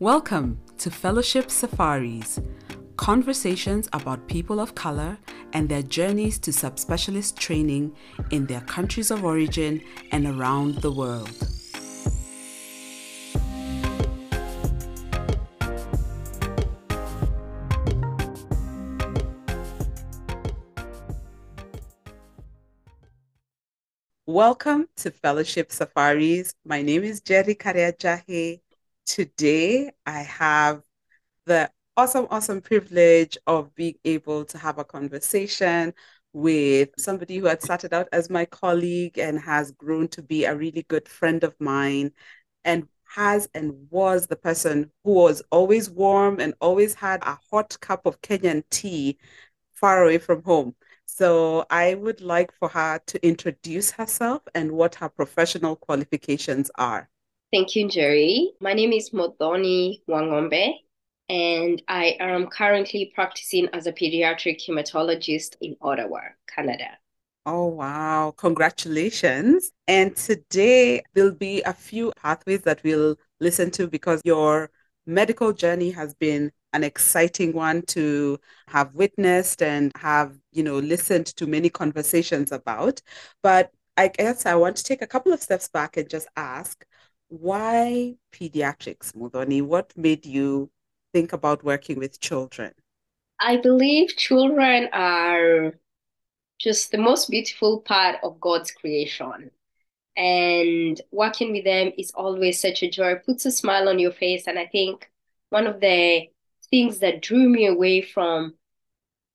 Welcome to Fellowship Safaris, conversations about people of color and their journeys to subspecialist training in their countries of origin and around the world. Welcome to Fellowship Safaris. My name is Njeri Karianjahi. Today, I have the awesome, awesome privilege of being able to have a conversation with somebody who had started out as my colleague and has grown to be a really good friend of mine and has and was the person who was always warm and always had a hot cup of Kenyan tea far away from home. So I would like for her to introduce herself and what her professional qualifications are. Thank you, Njeri. My name is Modoni Wangombe, and I am currently practicing as a pediatric hematologist in Ottawa, Canada. Oh, wow. Congratulations. And today there'll be a few pathways that we'll listen to because your medical journey has been an exciting one to have witnessed and have, you know, listened to many conversations about. But I guess I want to take a couple of steps back and just ask why pediatrics, Muthoni? What made you think about working with children? I believe children are just the most beautiful part of God's creation. And working with them is always such a joy, puts a smile on your face. And I think one of the things that drew me away from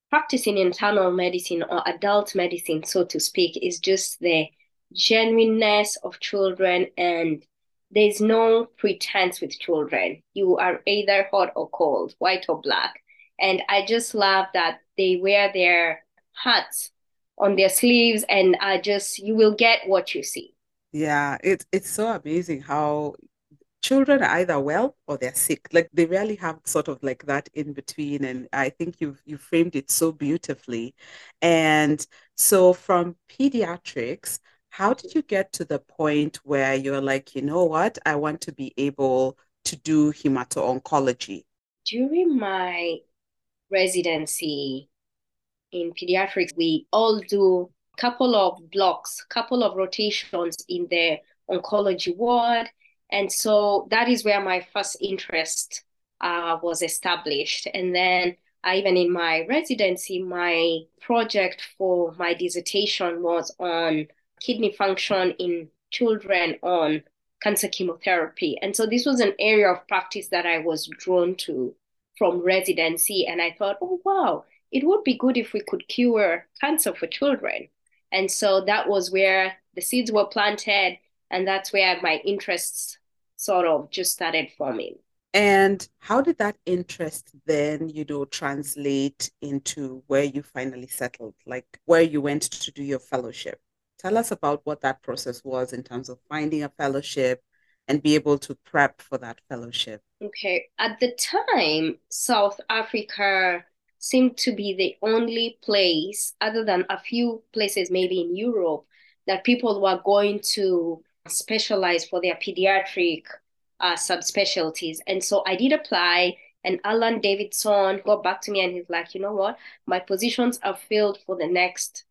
practicing internal medicine or adult medicine, so to speak, is just the genuineness of children and there's no pretense with children. You are either hot or cold, white or black. And I just love that they wear their hats on their sleeves and I just you will get what you see. Yeah, it's it's so amazing how children are either well or they're sick. Like they rarely have sort of like that in between. And I think you've you framed it so beautifully. And so from pediatrics, how did you get to the point where you're like, you know what, I want to be able to do hemato-oncology? During my residency in pediatrics, we all do a couple of blocks, couple of rotations in the oncology ward and so that is where my first interest uh, was established. And then I, even in my residency, my project for my dissertation was on kidney function in children on cancer chemotherapy. And so this was an area of practice that I was drawn to from residency. And I thought, oh, wow, it would be good if we could cure cancer for children. And so that was where the seeds were planted. And that's where my interests sort of just started forming. And how did that interest then, you know, translate into where you finally settled, like where you went to do your fellowship? Tell us about what that process was in terms of finding a fellowship and be able to prep for that fellowship. Okay. At the time, South Africa seemed to be the only place, other than a few places maybe in Europe, that people were going to specialize for their pediatric uh, subspecialties. And so I did apply, and Alan Davidson got back to me and he's like, you know what? My positions are filled for the next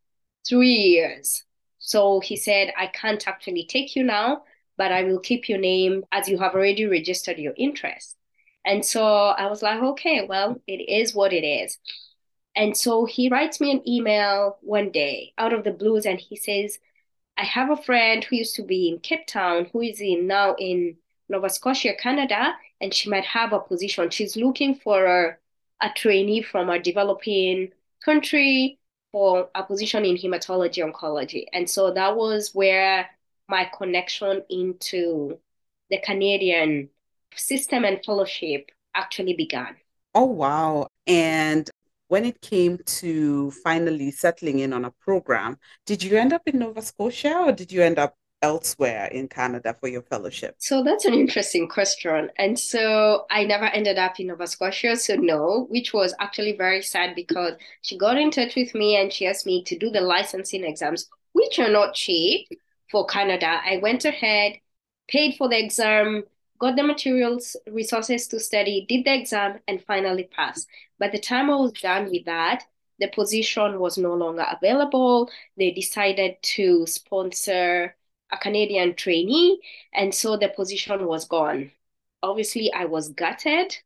three years. So he said, I can't actually take you now, but I will keep your name as you have already registered your interest. And so I was like, okay, well, it is what it is. And so he writes me an email one day out of the blues and he says, I have a friend who used to be in Cape Town, who is in now in Nova Scotia, Canada, and she might have a position. She's looking for a, a trainee from a developing country for a position in hematology oncology. And so that was where my connection into the Canadian system and fellowship actually began. Oh, wow. And when it came to finally settling in on a program, did you end up in Nova Scotia or did you end up elsewhere in Canada for your fellowship? So that's an interesting question. And so I never ended up in Nova Scotia, so no, which was actually very sad because she got in touch with me and she asked me to do the licensing exams, which are not cheap for Canada. I went ahead, paid for the exam, got the materials, resources to study, did the exam, and finally passed. By the time I was done with that, the position was no longer available. They decided to sponsor a Canadian trainee, and so the position was gone. Obviously, I was gutted.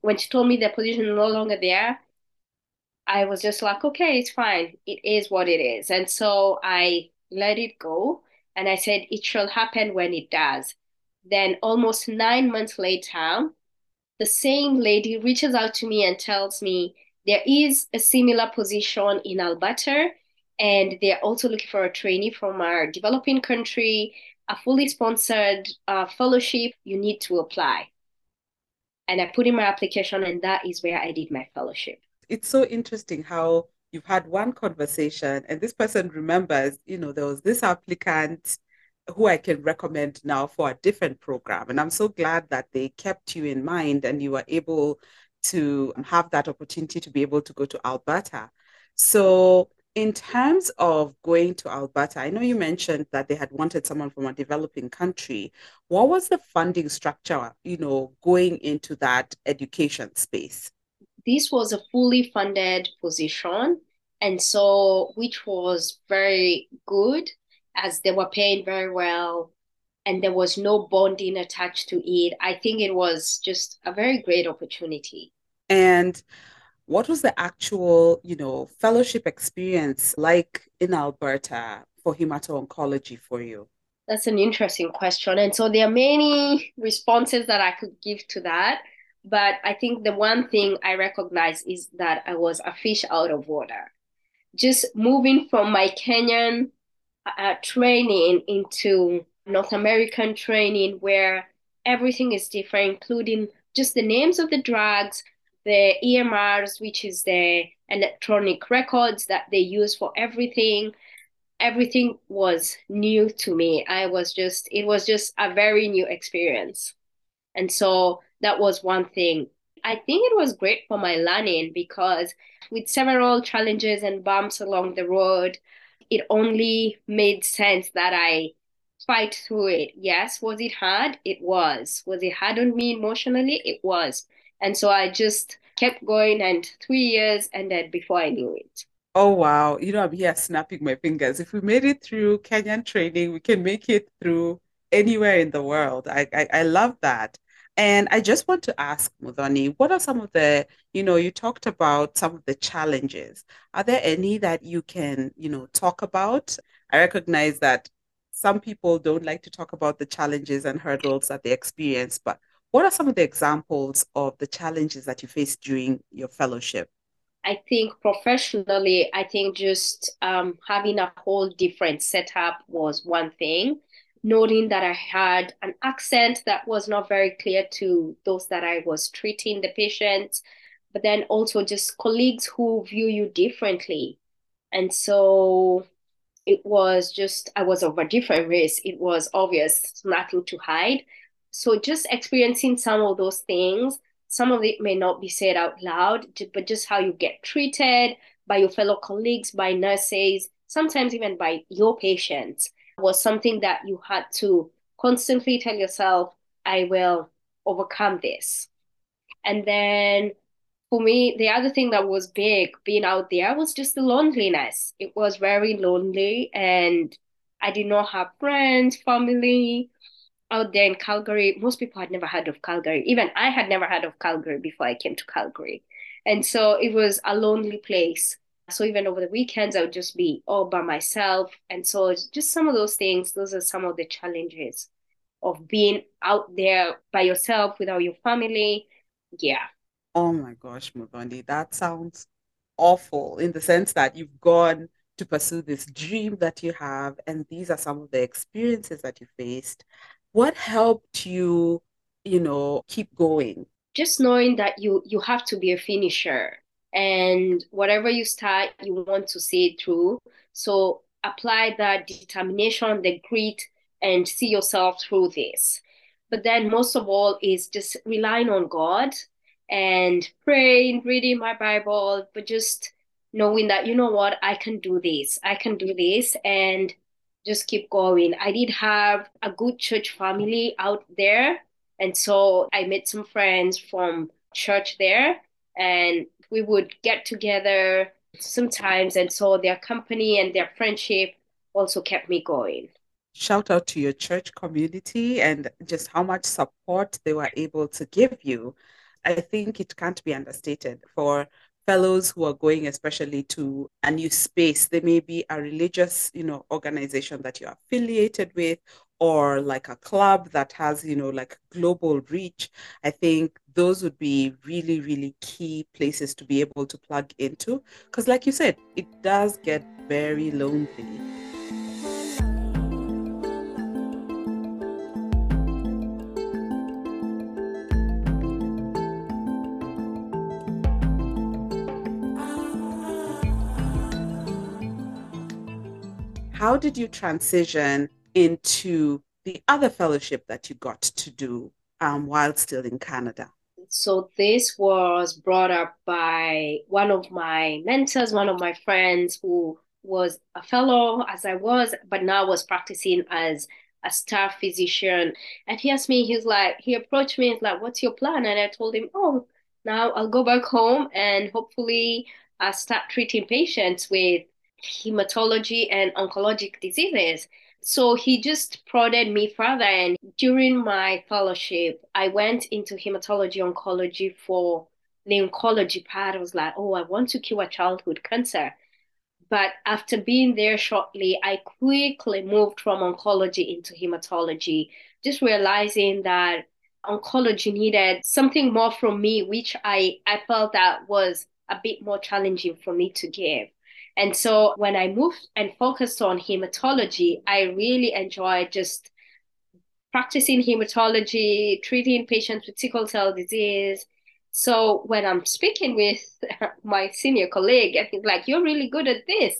When she told me the position no longer there, I was just like, okay, it's fine. It is what it is. And so I let it go. And I said, it shall happen when it does. Then, almost nine months later, the same lady reaches out to me and tells me there is a similar position in Alberta, and they're also looking for a trainee from our developing country, a fully sponsored uh, fellowship. You need to apply. And I put in my application, and that is where I did my fellowship. It's so interesting how you've had one conversation, and this person remembers, you know, there was this applicant who I can recommend now for a different program. And I'm so glad that they kept you in mind and you were able to have that opportunity to be able to go to Alberta. So, in terms of going to Alberta, I know you mentioned that they had wanted someone from a developing country. What was the funding structure, you know, going into that education space? This was a fully funded position, and so which was very good as they were paying very well and there was no bonding attached to it. I think it was just a very great opportunity. And what was the actual, you know, fellowship experience like in Alberta for hemato-oncology for you? That's an interesting question. And so there are many responses that I could give to that. But I think the one thing I recognize is that I was a fish out of water. Just moving from my Kenyan uh, training into North American training where everything is different, including just the names of the drugs, the EMRs, which is the electronic records that they use for everything. Everything was new to me. I was just, it was just a very new experience. And so that was one thing. I think it was great for my learning because with several challenges and bumps along the road, it only made sense that I fight through it. Yes, was it hard? It was. Was it hard on me emotionally? It was. And so I just kept going and three years ended before I knew it. Oh wow. You know, I'm here snapping my fingers. If we made it through Kenyan training, we can make it through anywhere in the world. I I, I love that. And I just want to ask Muthoni, what are some of the, you know, you talked about some of the challenges. Are there any that you can, you know, talk about? I recognize that some people don't like to talk about the challenges and hurdles that they experience, but what are some of the examples of the challenges that you faced during your fellowship? I think professionally, I think just um, having a whole different setup was one thing noting that I had an accent that was not very clear to those that I was treating the patients, but then also just colleagues who view you differently. And so it was just, I was of a different race. It was obvious, nothing to hide. So just experiencing some of those things, some of it may not be said out loud, but just how you get treated by your fellow colleagues, by nurses, sometimes even by your patients was something that you had to constantly tell yourself, I will overcome this. And then for me, the other thing that was big being out there was just the loneliness. It was very lonely, and I did not have friends, family out there in Calgary. Most people had never heard of Calgary. Even I had never heard of Calgary before I came to Calgary. And so it was a lonely place. So even over the weekends, I would just be all by myself. And so just some of those things, those are some of the challenges of being out there by yourself without your family. Yeah. Oh my gosh, Muthoni, that sounds awful in the sense that you've gone to pursue this dream that you have, and these are some of the experiences that you faced. What helped you, you know, keep going? Just knowing that you you have to be a finisher and whatever you start you want to see it through so apply that determination the grit and see yourself through this but then most of all is just relying on god and praying reading my bible but just knowing that you know what i can do this i can do this and just keep going i did have a good church family out there And so I met some friends from church there and we would get together sometimes. And so their company and their friendship also kept me going. Shout out to your church community and just how much support they were able to give you. I think it can't be understated for fellows who are going especially to a new space. They may be a religious you know organization that you're affiliated with or like a club that has you know like global reach. I think those would be really really key places to be able to plug into because like you said it does get very lonely how did you transition into the other fellowship that you got to do um, while still in Canada? So this was brought up by one of my mentors, one of my friends who was a fellow as I was, but now was practicing as a staff physician. And he asked me, he's like, he approached me, he's like, what's your plan? And I told him, oh, now I'll go back home and hopefully I'll start treating patients with hematology and oncologic diseases. So he just prodded me further. And during my fellowship, I went into hematology oncology for the oncology part. I was like, oh, I want to cure childhood cancer. But after being there shortly, I quickly moved from oncology into hematology, just realizing that oncology needed something more from me, which I, I felt that was a bit more challenging for me to give. And so when I moved and focused on hematology, I really enjoyed just practicing hematology, treating patients with sickle cell disease. So when I'm speaking with my senior colleague, and he's like, You're really good at this.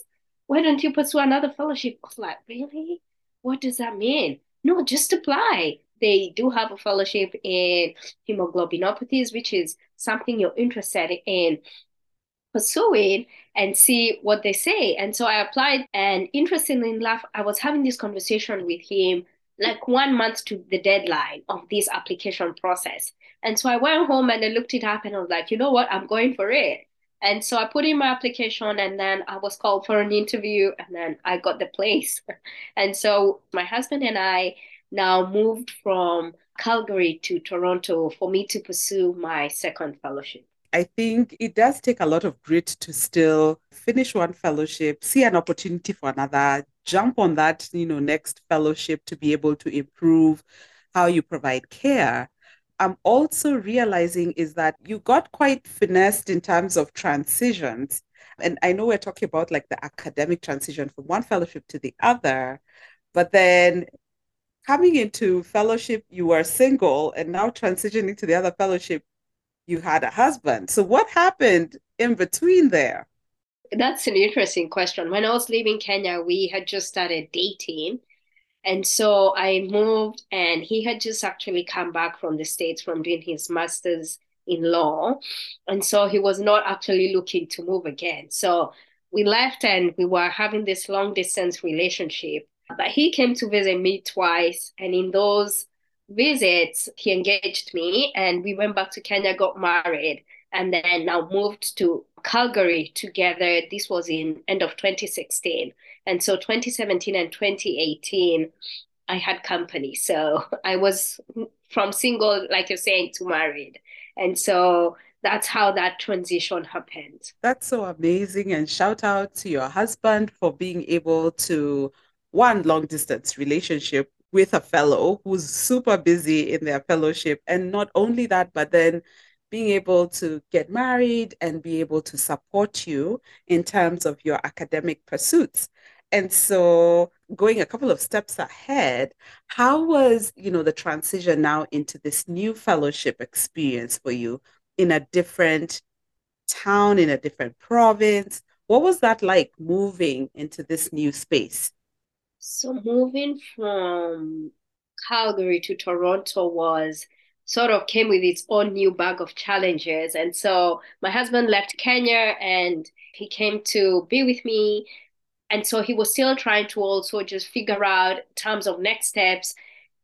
Why don't you pursue another fellowship? I was like, Really? What does that mean? No, just apply. They do have a fellowship in hemoglobinopathies, which is something you're interested in pursuing and see what they say. And so I applied, and interestingly enough, I was having this conversation with him like one month to the deadline of this application process. And so I went home and I looked it up and I was like, you know what, I'm going for it. And so I put in my application and then I was called for an interview and then I got the place. and so my husband and I now moved from Calgary to Toronto for me to pursue my second fellowship. I think it does take a lot of grit to still finish one fellowship, see an opportunity for another, jump on that, you know, next fellowship to be able to improve how you provide care. I'm also realizing is that you got quite finessed in terms of transitions. And I know we're talking about like the academic transition from one fellowship to the other, but then coming into fellowship, you were single and now transitioning to the other fellowship, you had a husband. So what happened in between there? That's an interesting question. When I was leaving Kenya, we had just started dating. And so I moved, and he had just actually come back from the States from doing his master's in law. And so he was not actually looking to move again. So we left and we were having this long distance relationship. But he came to visit me twice. And in those visits, he engaged me and we went back to Kenya, got married, and then now moved to Calgary together. This was in end of 2016. And so 2017 and 2018, I had company. So I was from single, like you're saying, to married. And so that's how that transition happened. That's so amazing. And shout out to your husband for being able to one long distance relationship with a fellow who's super busy in their fellowship. And not only that, but then being able to get married and be able to support you in terms of your academic pursuits. And so going a couple of steps ahead, how was, you know, the transition now into this new fellowship experience for you in a different town, in a different province? What was that like moving into this new space? So moving from Calgary to Toronto was sort of came with its own new bag of challenges. And so my husband left Kenya and he came to be with me. And so he was still trying to also just figure out terms of next steps.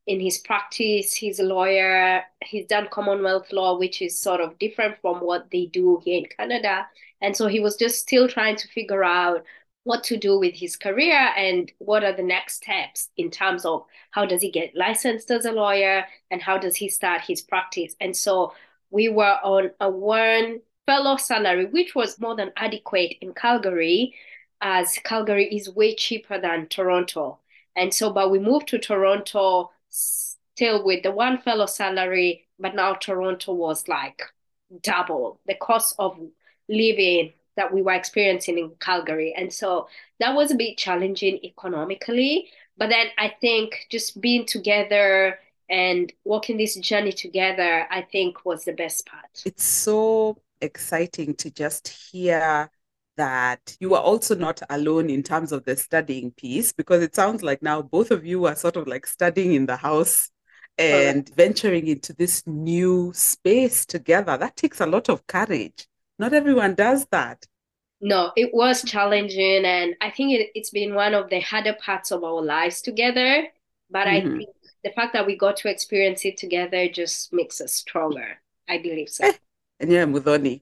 in his practice. He's a lawyer. He's done Commonwealth law, which is sort of different from what they do here in Canada. And so he was just still trying to figure out what to do with his career and what are the next steps in terms of how does he get licensed as a lawyer and how does he start his practice. And so we were on a one fellow salary, which was more than adequate in Calgary, as Calgary is way cheaper than Toronto. And so, but we moved to Toronto still with the one fellow salary, but now Toronto was like double the cost of living that we were experiencing in Calgary. And so that was a bit challenging economically. But then I think just being together and walking this journey together, I think was the best part. It's so exciting to just hear that you are also not alone in terms of the studying piece because it sounds like now both of you are sort of like studying in the house and venturing into this new space together. That takes a lot of courage. Not everyone does that. No, it was challenging. And I think it, it's been one of the harder parts of our lives together. But mm-hmm. I think the fact that we got to experience it together just makes us stronger. I believe so. Eh, enyewe Muthoni,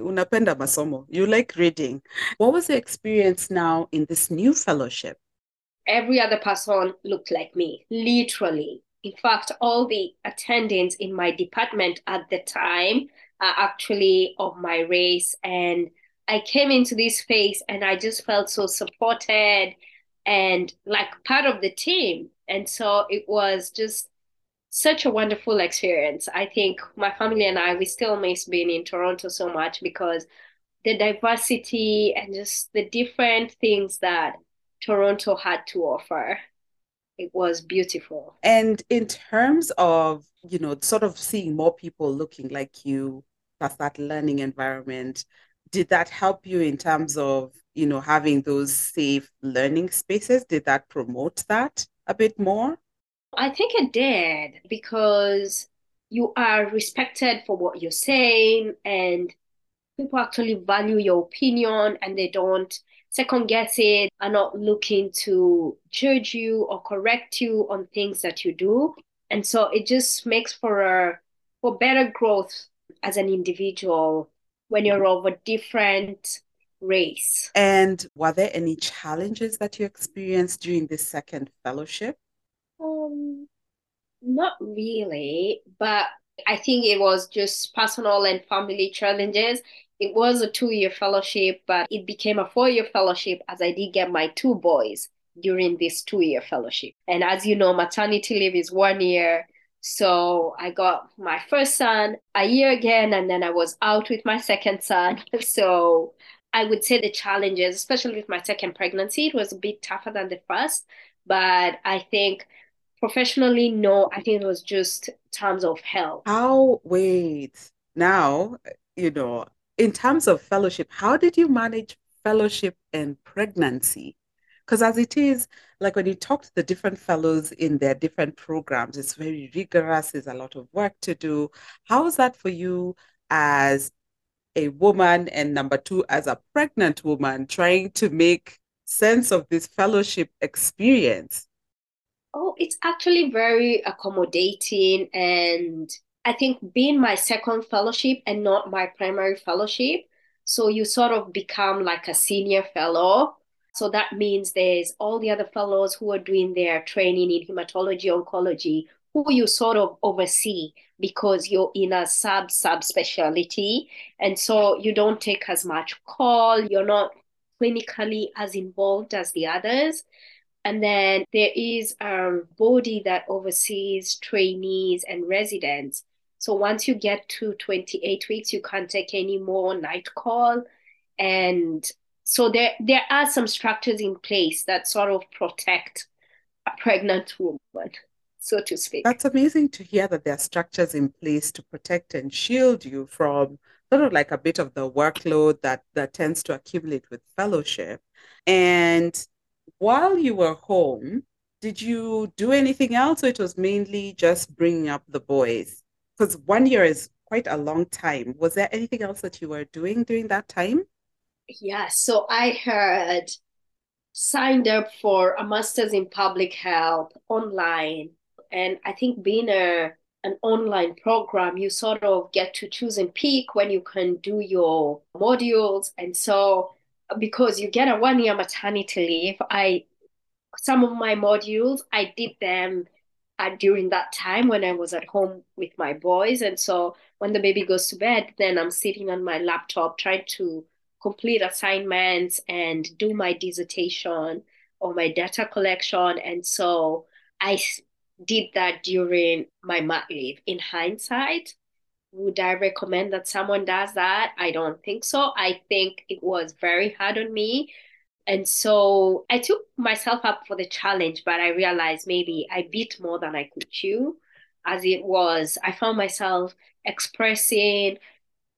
unapenda masomo. You like reading. What was the experience now in this new fellowship? Every other person looked like me, literally. In fact, all the attendants in my department at the time actually of my race. And I came into this space and I just felt so supported and like part of the team. And so it was just such a wonderful experience. I think my family and I, we still miss being in Toronto so much because the diversity and just the different things that Toronto had to offer. It was beautiful. And in terms of, you know, sort of seeing more people looking like you, plus that learning environment, did that help you in terms of, you know, having those safe learning spaces? Did that promote that a bit more? I think it did because you are respected for what you're saying and people actually value your opinion and they don't second guess it, are not looking to judge you or correct you on things that you do. And so it just makes for a for better growth as an individual when you're of a different race. And were there any challenges that you experienced during this second fellowship? Um, not really, but I think it was just personal and family challenges. It was a two year fellowship, but it became a four year fellowship as I did get my two boys during this two year fellowship. And as you know, maternity leave is one year. So I got my first son a year again, and then I was out with my second son. So I would say the challenges, especially with my second pregnancy, it was a bit tougher than the first. But I think professionally, no, I think it was just terms of health. How, wait, now, you know, in terms of fellowship, how did you manage fellowship and pregnancy? Because as it is, like when you talk to the different fellows in their different programs, it's very rigorous, there's a lot of work to do. How is that for you as a woman and number two, as a pregnant woman trying to make sense of this fellowship experience? Oh, it's actually very accommodating. And I think being my second fellowship and not my primary fellowship, so you sort of become like a senior fellow. So that means there's all the other fellows who are doing their training in hematology oncology who you sort of oversee because you're in a sub sub specialty and so you don't take as much call you're not clinically as involved as the others and then there is a body that oversees trainees and residents. So once you get to 28 weeks, you can't take any more night call. And so there, there are some structures in place that sort of protect a pregnant woman, so to speak. That's amazing to hear that there are structures in place to protect and shield you from sort of like a bit of the workload that, that tends to accumulate with fellowship. And while you were home, did you do anything else or it was mainly just bringing up the boys? Because one year is quite a long time. Was there anything else that you were doing during that time? Yeah, so I had signed up for a master's in public health online. And I think being a an online program, you sort of get to choose and pick when you can do your modules. And so because you get a one year maternity leave, I some of my modules I did them uh, during that time when I was at home with my boys. And so when the baby goes to bed, then I'm sitting on my laptop trying to complete assignments and do my dissertation or my data collection. And so I did that during my mat leave. In hindsight, would I recommend that someone does that? I don't think so. I think it was very hard on me. And so I took myself up for the challenge, but I realized maybe I bit more than I could chew. As it was, I found myself expressing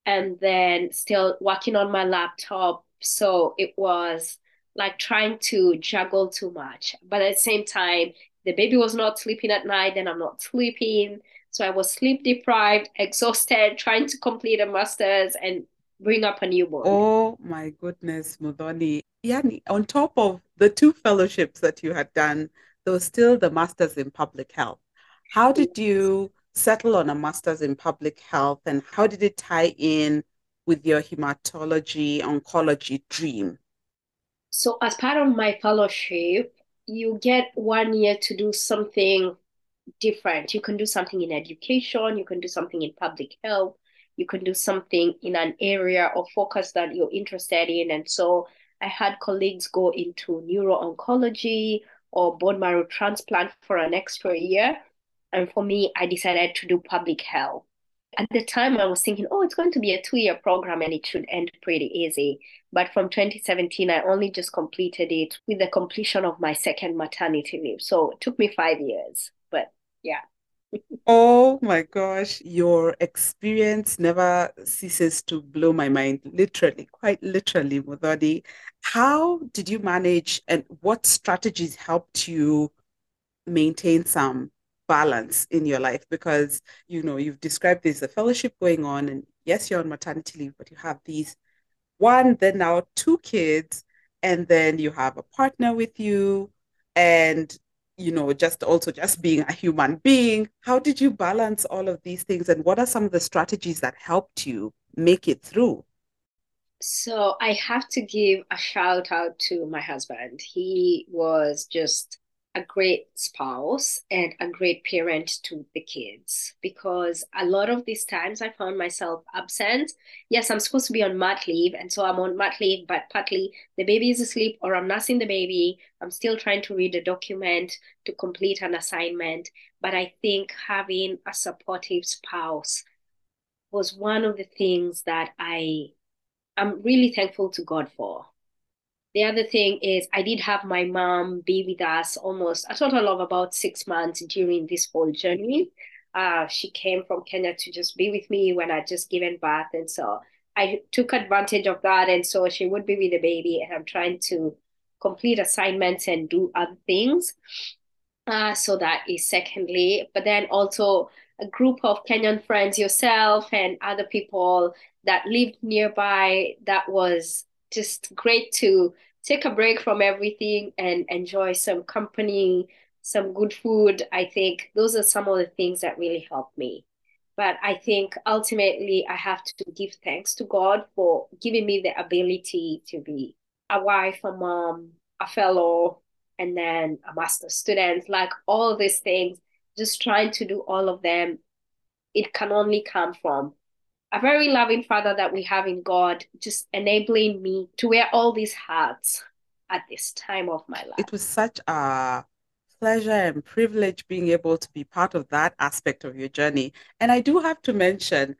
and then still working on my laptop. So it was like trying to juggle too much. But at the same time, the baby was not sleeping at night, and I'm not sleeping. So I was sleep deprived, exhausted, trying to complete a master's and bring up a newborn. Oh my goodness, Muthoni. Yani, on top of the two fellowships that you had done, there was still the master's in public health. How did you settle on a master's in public health and how did it tie in with your hematology oncology dream? So, as part of my fellowship, you get one year to do something different. You can do something in education, you can do something in public health, you can do something in an area of focus that you're interested in. And so I had colleagues go into neuro-oncology or bone marrow transplant for an extra year. And for me, I decided to do public health. At the time, I was thinking, oh, it's going to be a two year program and it should end pretty easy. But from 2017, I only just completed it with the completion of my second maternity leave. So it took me five years But yeah. oh my gosh, your experience never ceases to blow my mind, literally, quite literally, Muthoni. How did you manage and what strategies helped you maintain some balance in your life? Because, you know, you've described there's a fellowship going on, and yes, you're on maternity leave, but you have these one, then now two kids, and then you have a partner with you, and you know, just also just being a human being. How did you balance all of these things and what are some of the strategies that helped you make it through? So I have to give a shout out to my husband. He was just a great spouse and a great parent to the kids because a lot of these times I found myself absent. Yes, I'm supposed to be on mat leave, and so I'm on mat leave, but partly the baby is asleep or I'm nursing the baby. I'm still trying to read a document to complete an assignment. But I think having a supportive spouse was one of the things that I am really thankful to God for the other thing is I did have my mom be with us almost a total of about six months during this whole journey. Uh, she came from Kenya to just be with me when I just given birth. And so I took advantage of that. And so she would be with the baby and I'm trying to complete assignments and do other things. Uh, so that is secondly, but then also a group of Kenyan friends, yourself and other people that lived nearby that was just great to take a break from everything and enjoy some company, some good food. I think those are some of the things that really helped me. But I think ultimately I have to give thanks to God for giving me the ability to be a wife, a mom, a fellow, and then a master student. Like all these things, just trying to do all of them, it can only come from a very loving father that we have in God, just enabling me to wear all these hats at this time of my life. It was such a pleasure and privilege being able to be part of that aspect of your journey. And I do have to mention,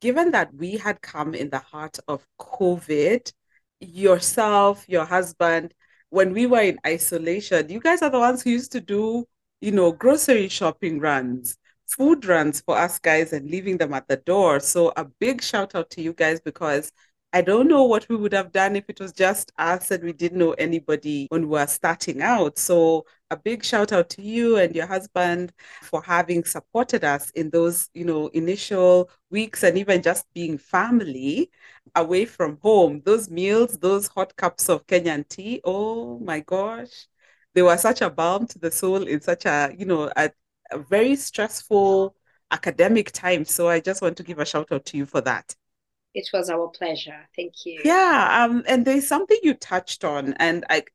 given that we had come in the heart of COVID, yourself, your husband, when we were in isolation, you guys are the ones who used to do, you know, grocery shopping runs food runs for us guys and leaving them at the door. So a big shout out to you guys because I don't know what we would have done if it was just us and we didn't know anybody when we were starting out. So a big shout out to you and your husband for having supported us in those, you know, initial weeks and even just being family away from home. Those meals, those hot cups of Kenyan tea. Oh my gosh. They were such a balm to the soul in such a, you know, a a very stressful academic time. So I just want to give a shout out to you for that. It was our pleasure. Thank you. Yeah, um, and there's something you touched on, and like,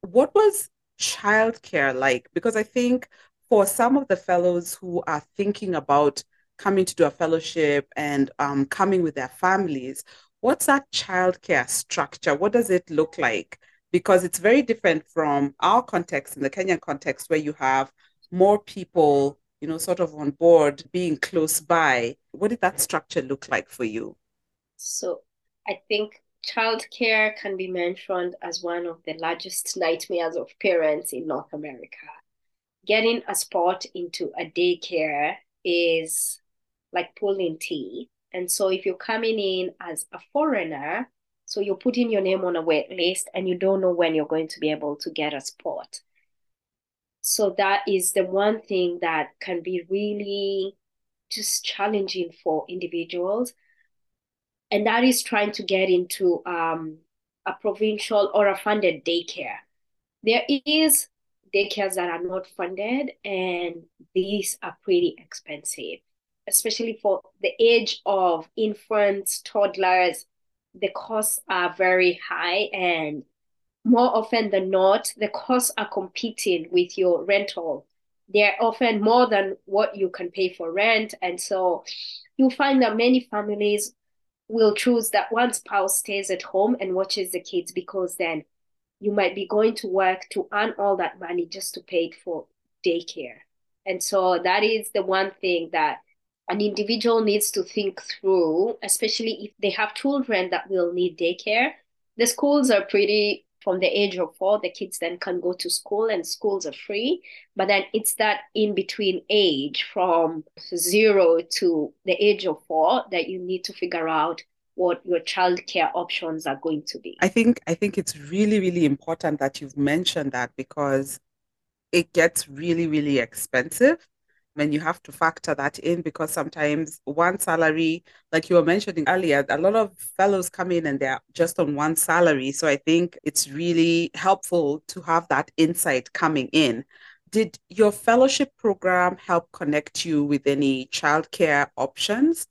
what was childcare like? Because I think for some of the fellows who are thinking about coming to do a fellowship and um, coming with their families, what's that childcare structure? What does it look like? Because it's very different from our context in the Kenyan context where you have more people, you know, sort of on board, being close by. What did that structure look like for you? So I think childcare can be mentioned as one of the largest nightmares of parents in North America. Getting a spot into a daycare is like pulling teeth. And so if you're coming in as a foreigner, so you're putting your name on a wait list and you don't know when you're going to be able to get a spot. So that is the one thing that can be really just challenging for individuals. And that is trying to get into um, a provincial or a funded daycare. There is daycares that are not funded, and these are pretty expensive especially for the age of infants, toddlers, the costs are very high and more often than not, the costs are competing with your rental. They're often more than what you can pay for rent. And so you'll find that many families will choose that one spouse stays at home and watches the kids because then you might be going to work to earn all that money just to pay it for daycare. And so that is the one thing that an individual needs to think through, especially if they have children that will need daycare. The schools are pretty from the age of four, the kids then can go to school and schools are free. But then it's that in between age from zero to the age of four that you need to figure out what your childcare options are going to be. I think I think it's really, really important that you've mentioned that because it gets really, really expensive and you have to factor that in because sometimes one salary, like you were mentioning earlier, a lot of fellows come in and they're just on one salary. So I think it's really helpful to have that insight coming in. Did your fellowship program help connect you with any childcare options?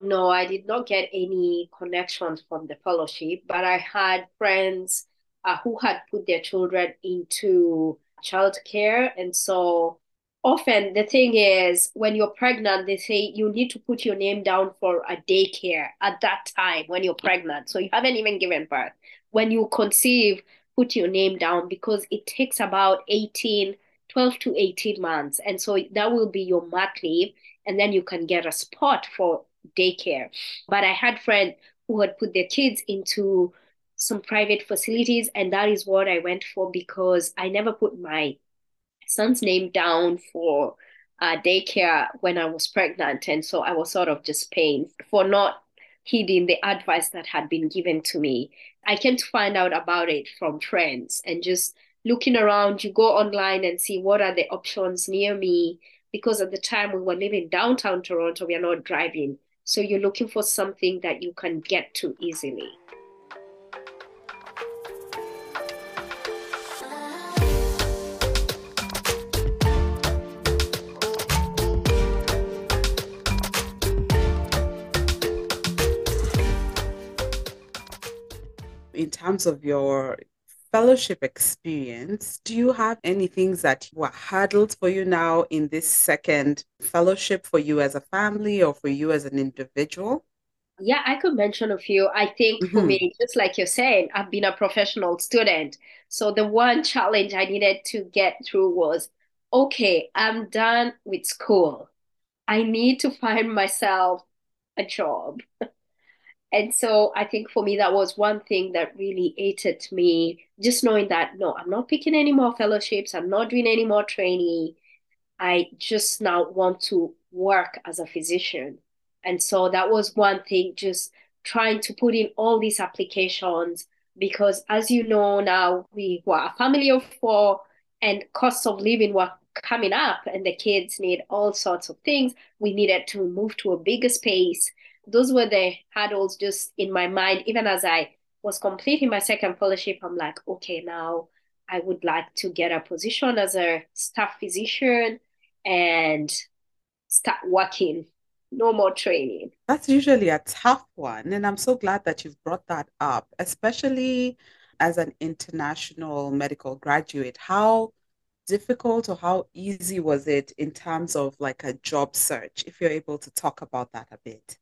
No, I did not get any connections from the fellowship, but I had friends uh, who had put their children into childcare. And so often the thing is when you're pregnant they say you need to put your name down for a daycare at that time when you're pregnant. So you haven't even given birth. When you conceive put your name down because it takes about 18 12 to 18 months. And so that will be your mat leave and then you can get a spot for daycare. But i had friends who had put their kids into some private facilities and that is what i went for because i never put my son's name down for uh, daycare when I was pregnant. And so I was sort of just paying for not heeding the advice that had been given to me. I came to find out about it from friends and just looking around. You go online and see what are the options near me. Because at the time we were living downtown Toronto, we are not driving. So you're looking for something that you can get to easily. In terms of your fellowship experience, do you have any things that were hurdles for you now in this second fellowship for you as a family or for you as an individual? Yeah, I could mention a few. I think mm-hmm. for me, just like you're saying, I've been a professional student. So the one challenge I needed to get through was okay, I'm done with school. I need to find myself a job. And so I think for me, that was one thing that really ate aided me, just knowing that, no, I'm not picking any more fellowships. I'm not doing any more training. I just now want to work as a physician. And so that was one thing, just trying to put in all these applications because as you know now, we were a family of four and costs of living were coming up and the kids need all sorts of things. We needed to move to a bigger space those were the hurdles just in my mind. Even as I was completing my second fellowship, I'm like, okay, now I would like to get a position as a staff physician. and start working. No more training. That's usually a tough one. And I'm so glad that you've brought that up, especially as an international medical graduate. How difficult or how easy was it in terms of like a job search, if you're able to talk about that a bit?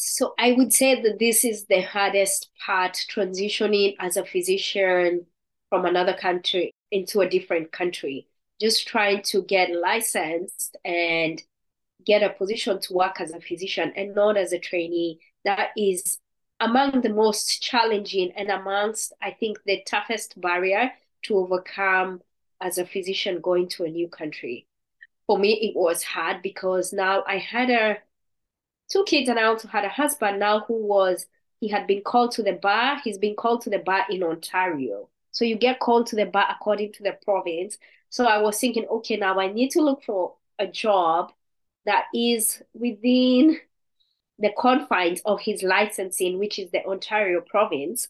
So I would say that this is the hardest part, transitioning as a physician from another country into a different country. Just trying to get licensed and get a position to work as a physician and not as a trainee. That is among the most challenging and amongst, I think, the toughest barrier to overcome as a physician going to a new country. For me, it was hard because now I had a two kids and I also had a husband now who was he had been called to the bar. He's been called to the bar in Ontario. So you get called to the bar according to the province. So I was thinking, okay, now I need to look for a job that is within the confines of his licensing, which is the Ontario province.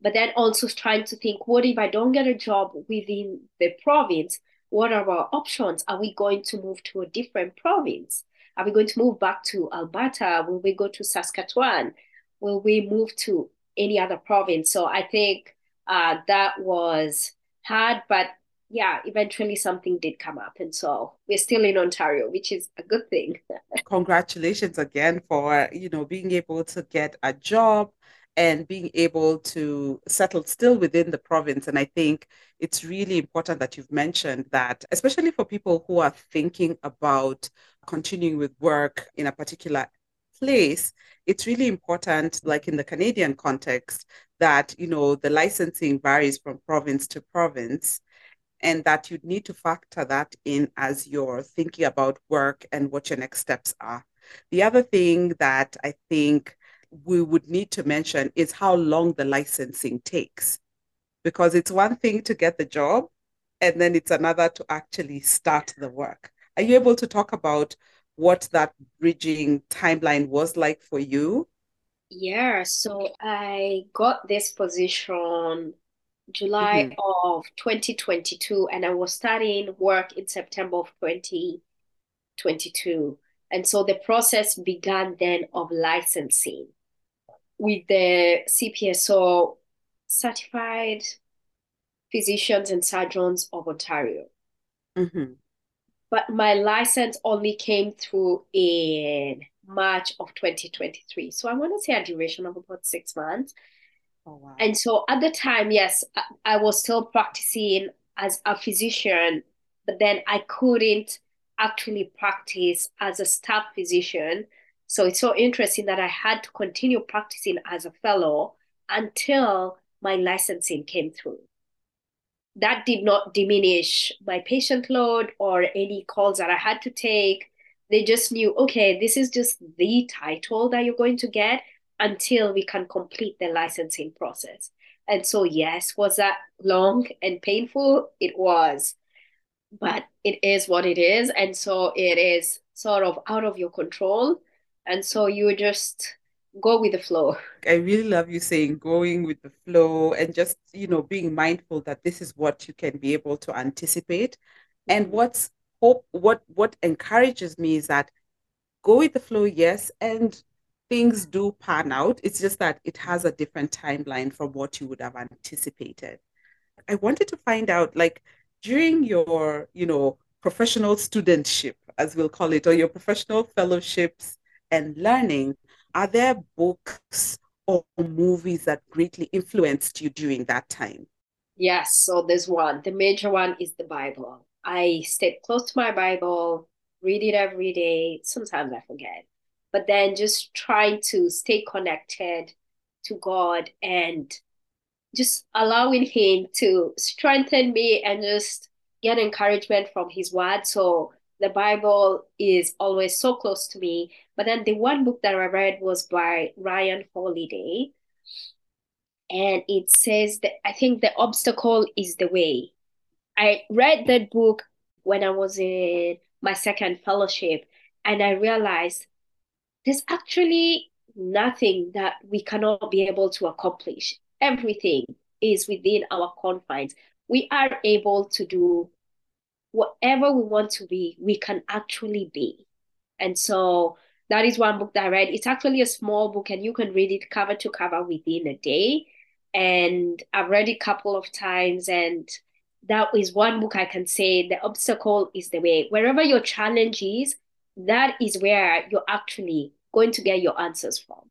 But then also trying to think, what if I don't get a job within the province? What are our options? Are we going to move to a different province? Are we going to move back to Alberta? Will we go to Saskatchewan? Will we move to any other province? So I think uh, that was hard, but yeah, eventually something did come up. And so we're still in Ontario, which is a good thing. Congratulations again for, you know, being able to get a job and being able to settle still within the province. And I think it's really important that you've mentioned that, especially for people who are thinking about continuing with work in a particular place, it's really important, like in the Canadian context, that you know the licensing varies from province to province and that you need to factor that in as you're thinking about work and what your next steps are. The other thing that I think we would need to mention is how long the licensing takes. Because it's one thing to get the job, and then it's another to actually start the work. Are you able to talk about what that bridging timeline was like for you? Yeah, so I got this position July mm-hmm. of 2022, and I was starting work in September of 2022. And so the process began then of licensing with the CPSO certified physicians and surgeons of Ontario. Mm-hmm. But my license only came through in March of 2023. So I want to say a duration of about six months. Oh, wow. And so at the time, yes, I, I was still practicing as a physician, but then I couldn't actually practice as a staff physician. So it's so interesting that I had to continue practicing as a fellow until my licensing came through. That did not diminish my patient load or any calls that I had to take. They just knew, okay, this is just the title that you're going to get, until we can complete the licensing process. And so, yes, was that long and painful? It was, but it is what it is. And so it is sort of out of your control. And so you just go with the flow. I really love you saying going with the flow and just, you know, being mindful that this is what you can be able to anticipate. And mm-hmm. what's hope, what what encourages me is that go with the flow, yes, and things do pan out. It's just that it has a different timeline from what you would have anticipated. I wanted to find out, like, during your, you know, professional studentship, as we'll call it, or your professional fellowships and learning, are there books or movies that greatly influenced you during that time? Yes, so there's one. The major one is the Bible. I stay close to my Bible, read it every day. Sometimes I forget but then just trying to stay connected to God and just allowing Him to strengthen me and just get encouragement from His Word. So the Bible is always so close to me. But then the one book that I read was by Ryan Holiday. And it says that I think the obstacle is the way. I read that book when I was in my second fellowship, and I realized there's actually nothing that we cannot be able to accomplish. Everything is within our confines. We are able to do whatever we want to be, we can actually be. And so that is one book that I read. It's actually a small book and you can read it cover to cover within a day. And I've read it a couple of times and that is one book I can say the obstacle is the way. Wherever your challenge is, that is where you're actually going to get your answers from.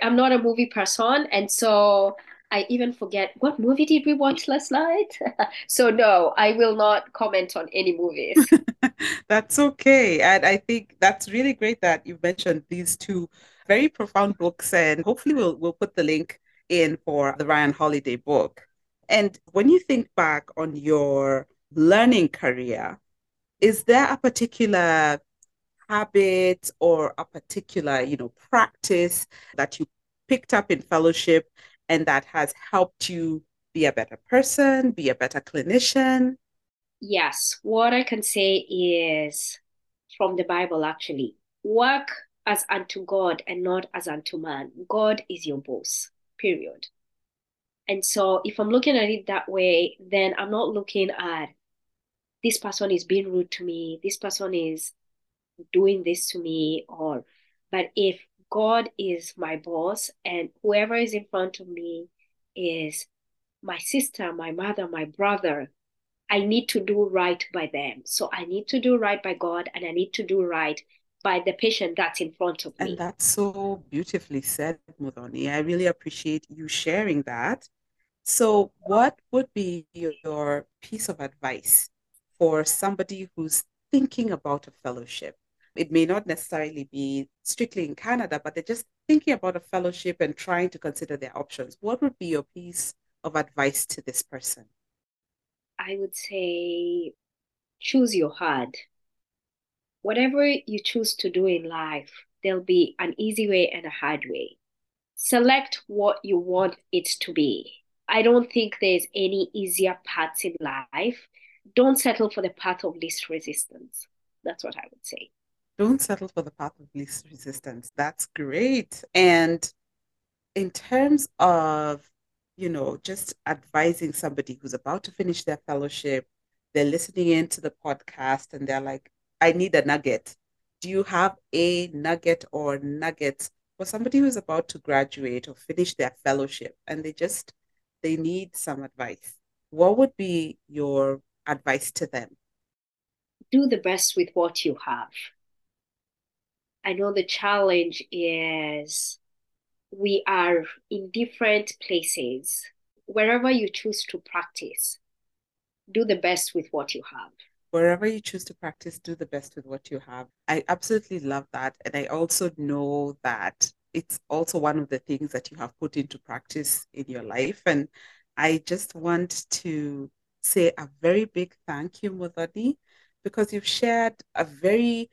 I'm not a movie person, and so I even forget what movie did we watch last night? so no, I will not comment on any movies. that's okay. And I think that's really great that you mentioned these two very profound books and hopefully we'll we'll put the link in for the Ryan Holiday book. And when you think back on your learning career, is there a particular habit or a particular, you know, practice that you picked up in fellowship and that has helped you be a better person, be a better clinician? Yes, what I can say is from the Bible actually. Work as unto God and not as unto man. God is your boss, period. And so if I'm looking at it that way, then I'm not looking at this person is being rude to me, this person is doing this to me, or but if God is my boss and whoever is in front of me is my sister, my mother, my brother, I need to do right by them. So I need to do right by God and I need to do right by the patient that's in front of me. And that's so beautifully said, Muthoni. I really appreciate you sharing that. So, what would be your piece of advice for somebody who's thinking about a fellowship? It may not necessarily be strictly in Canada, but they're just thinking about a fellowship and trying to consider their options. What would be your piece of advice to this person? I would say choose your hard. Whatever you choose to do in life, there'll be an easy way and a hard way. Select what you want it to be I don't think there's any easier paths in life. Don't settle for the path of least resistance. That's what I would say. Don't settle for the path of least resistance. That's great. And in terms of, you know, just advising somebody who's about to finish their fellowship, they're listening into the podcast and they're like, I need a nugget. Do you have a nugget or nuggets for somebody who's about to graduate or finish their fellowship and they just they need some advice, what would be your advice to them? Do the best with what you have. I know the challenge is we are in different places. Wherever you choose to practice, do the best with what you have. Wherever you choose to practice, do the best with what you have. I absolutely love that. And I also know that it's also one of the things that you have put into practice in your life. And I just want to say a very big thank you, Muthoni, because you've shared a very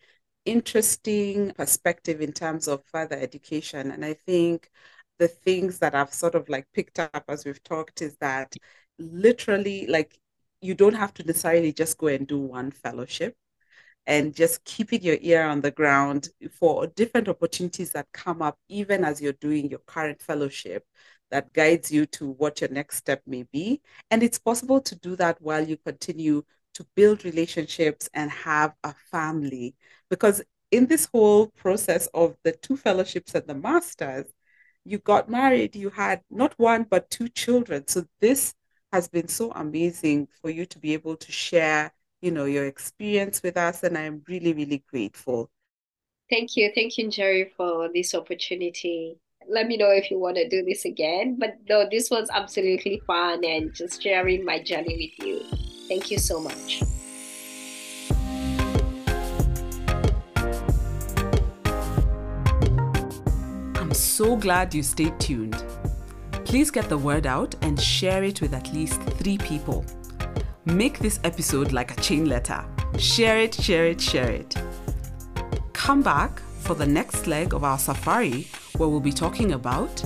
interesting perspective in terms of further education. And I think the things that I've sort of like picked up as we've talked is that literally, like, you don't have to necessarily just go and do one fellowship and just keeping your ear on the ground for different opportunities that come up, even as you're doing your current fellowship that guides you to what your next step may be. And it's possible to do that while you continue to build relationships and have a family. Because in this whole process of the two fellowships and the masters, you got married, you had not one, but two children. So this has been so amazing for you to be able to share you know, your experience with us, and I'm really, really grateful. Thank you. Thank you, Njeri, for this opportunity. Let me know if you want to do this again. But no, this was absolutely fun and just sharing my journey with you. Thank you so much. I'm so glad you stayed tuned. Please get the word out and share it with at least three people. Make this episode like a chain letter. Share it, share it, share it. Come back for the next leg of our safari where we'll be talking about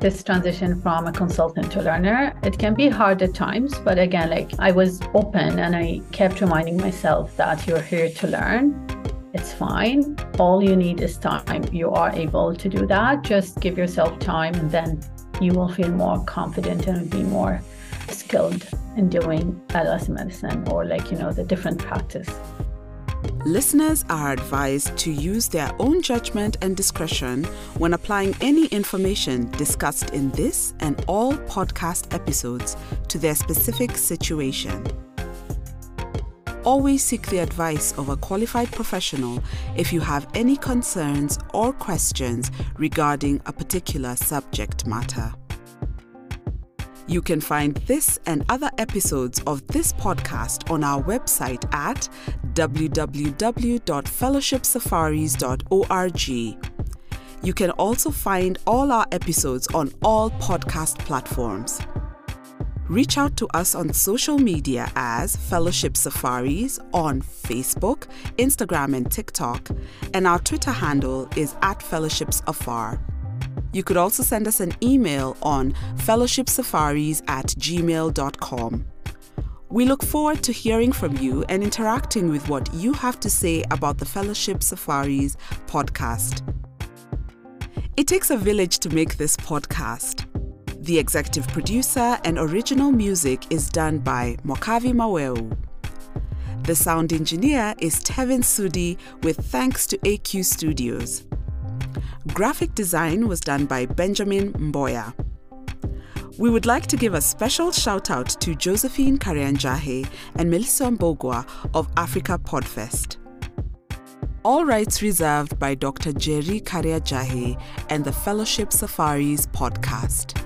this transition from a consultant to a learner. It can be hard at times but again like i was open and i kept reminding myself that you're here to learn. It's fine. All you need is time. You are able to do that. Just give yourself time and then you will feel more confident and be more skilled in doing adolescent medicine or like, you know, the different practice. Listeners are advised to use their own judgment and discretion when applying any information discussed in this and all podcast episodes to their specific situation. Always seek the advice of a qualified professional if you have any concerns or questions regarding a particular subject matter. You can find this and other episodes of this podcast on our website at www.fellowshipsafaris.org. You can also find all our episodes on all podcast platforms. Reach out to us on social media as Fellowship Safaris on Facebook, Instagram, and TikTok, and our Twitter handle is at fellowshipsafar. You could also send us an email on fellowshipsafaris at gmail.com. We look forward to hearing from you and interacting with what you have to say about the Fellowship Safaris podcast. It takes a village to make this podcast. The executive producer and original music is done by Mwakavi Maweu. The sound engineer is Tevin Sudi with thanks to AQ Studios. Graphic design was done by Benjamin Mboya. We would like to give a special shout out to Josephine Karianjahi and Melissa Mbugua of Africa Podfest. All rights reserved by Dr. Njeri Karianjahi and the Fellowship Safaris podcast.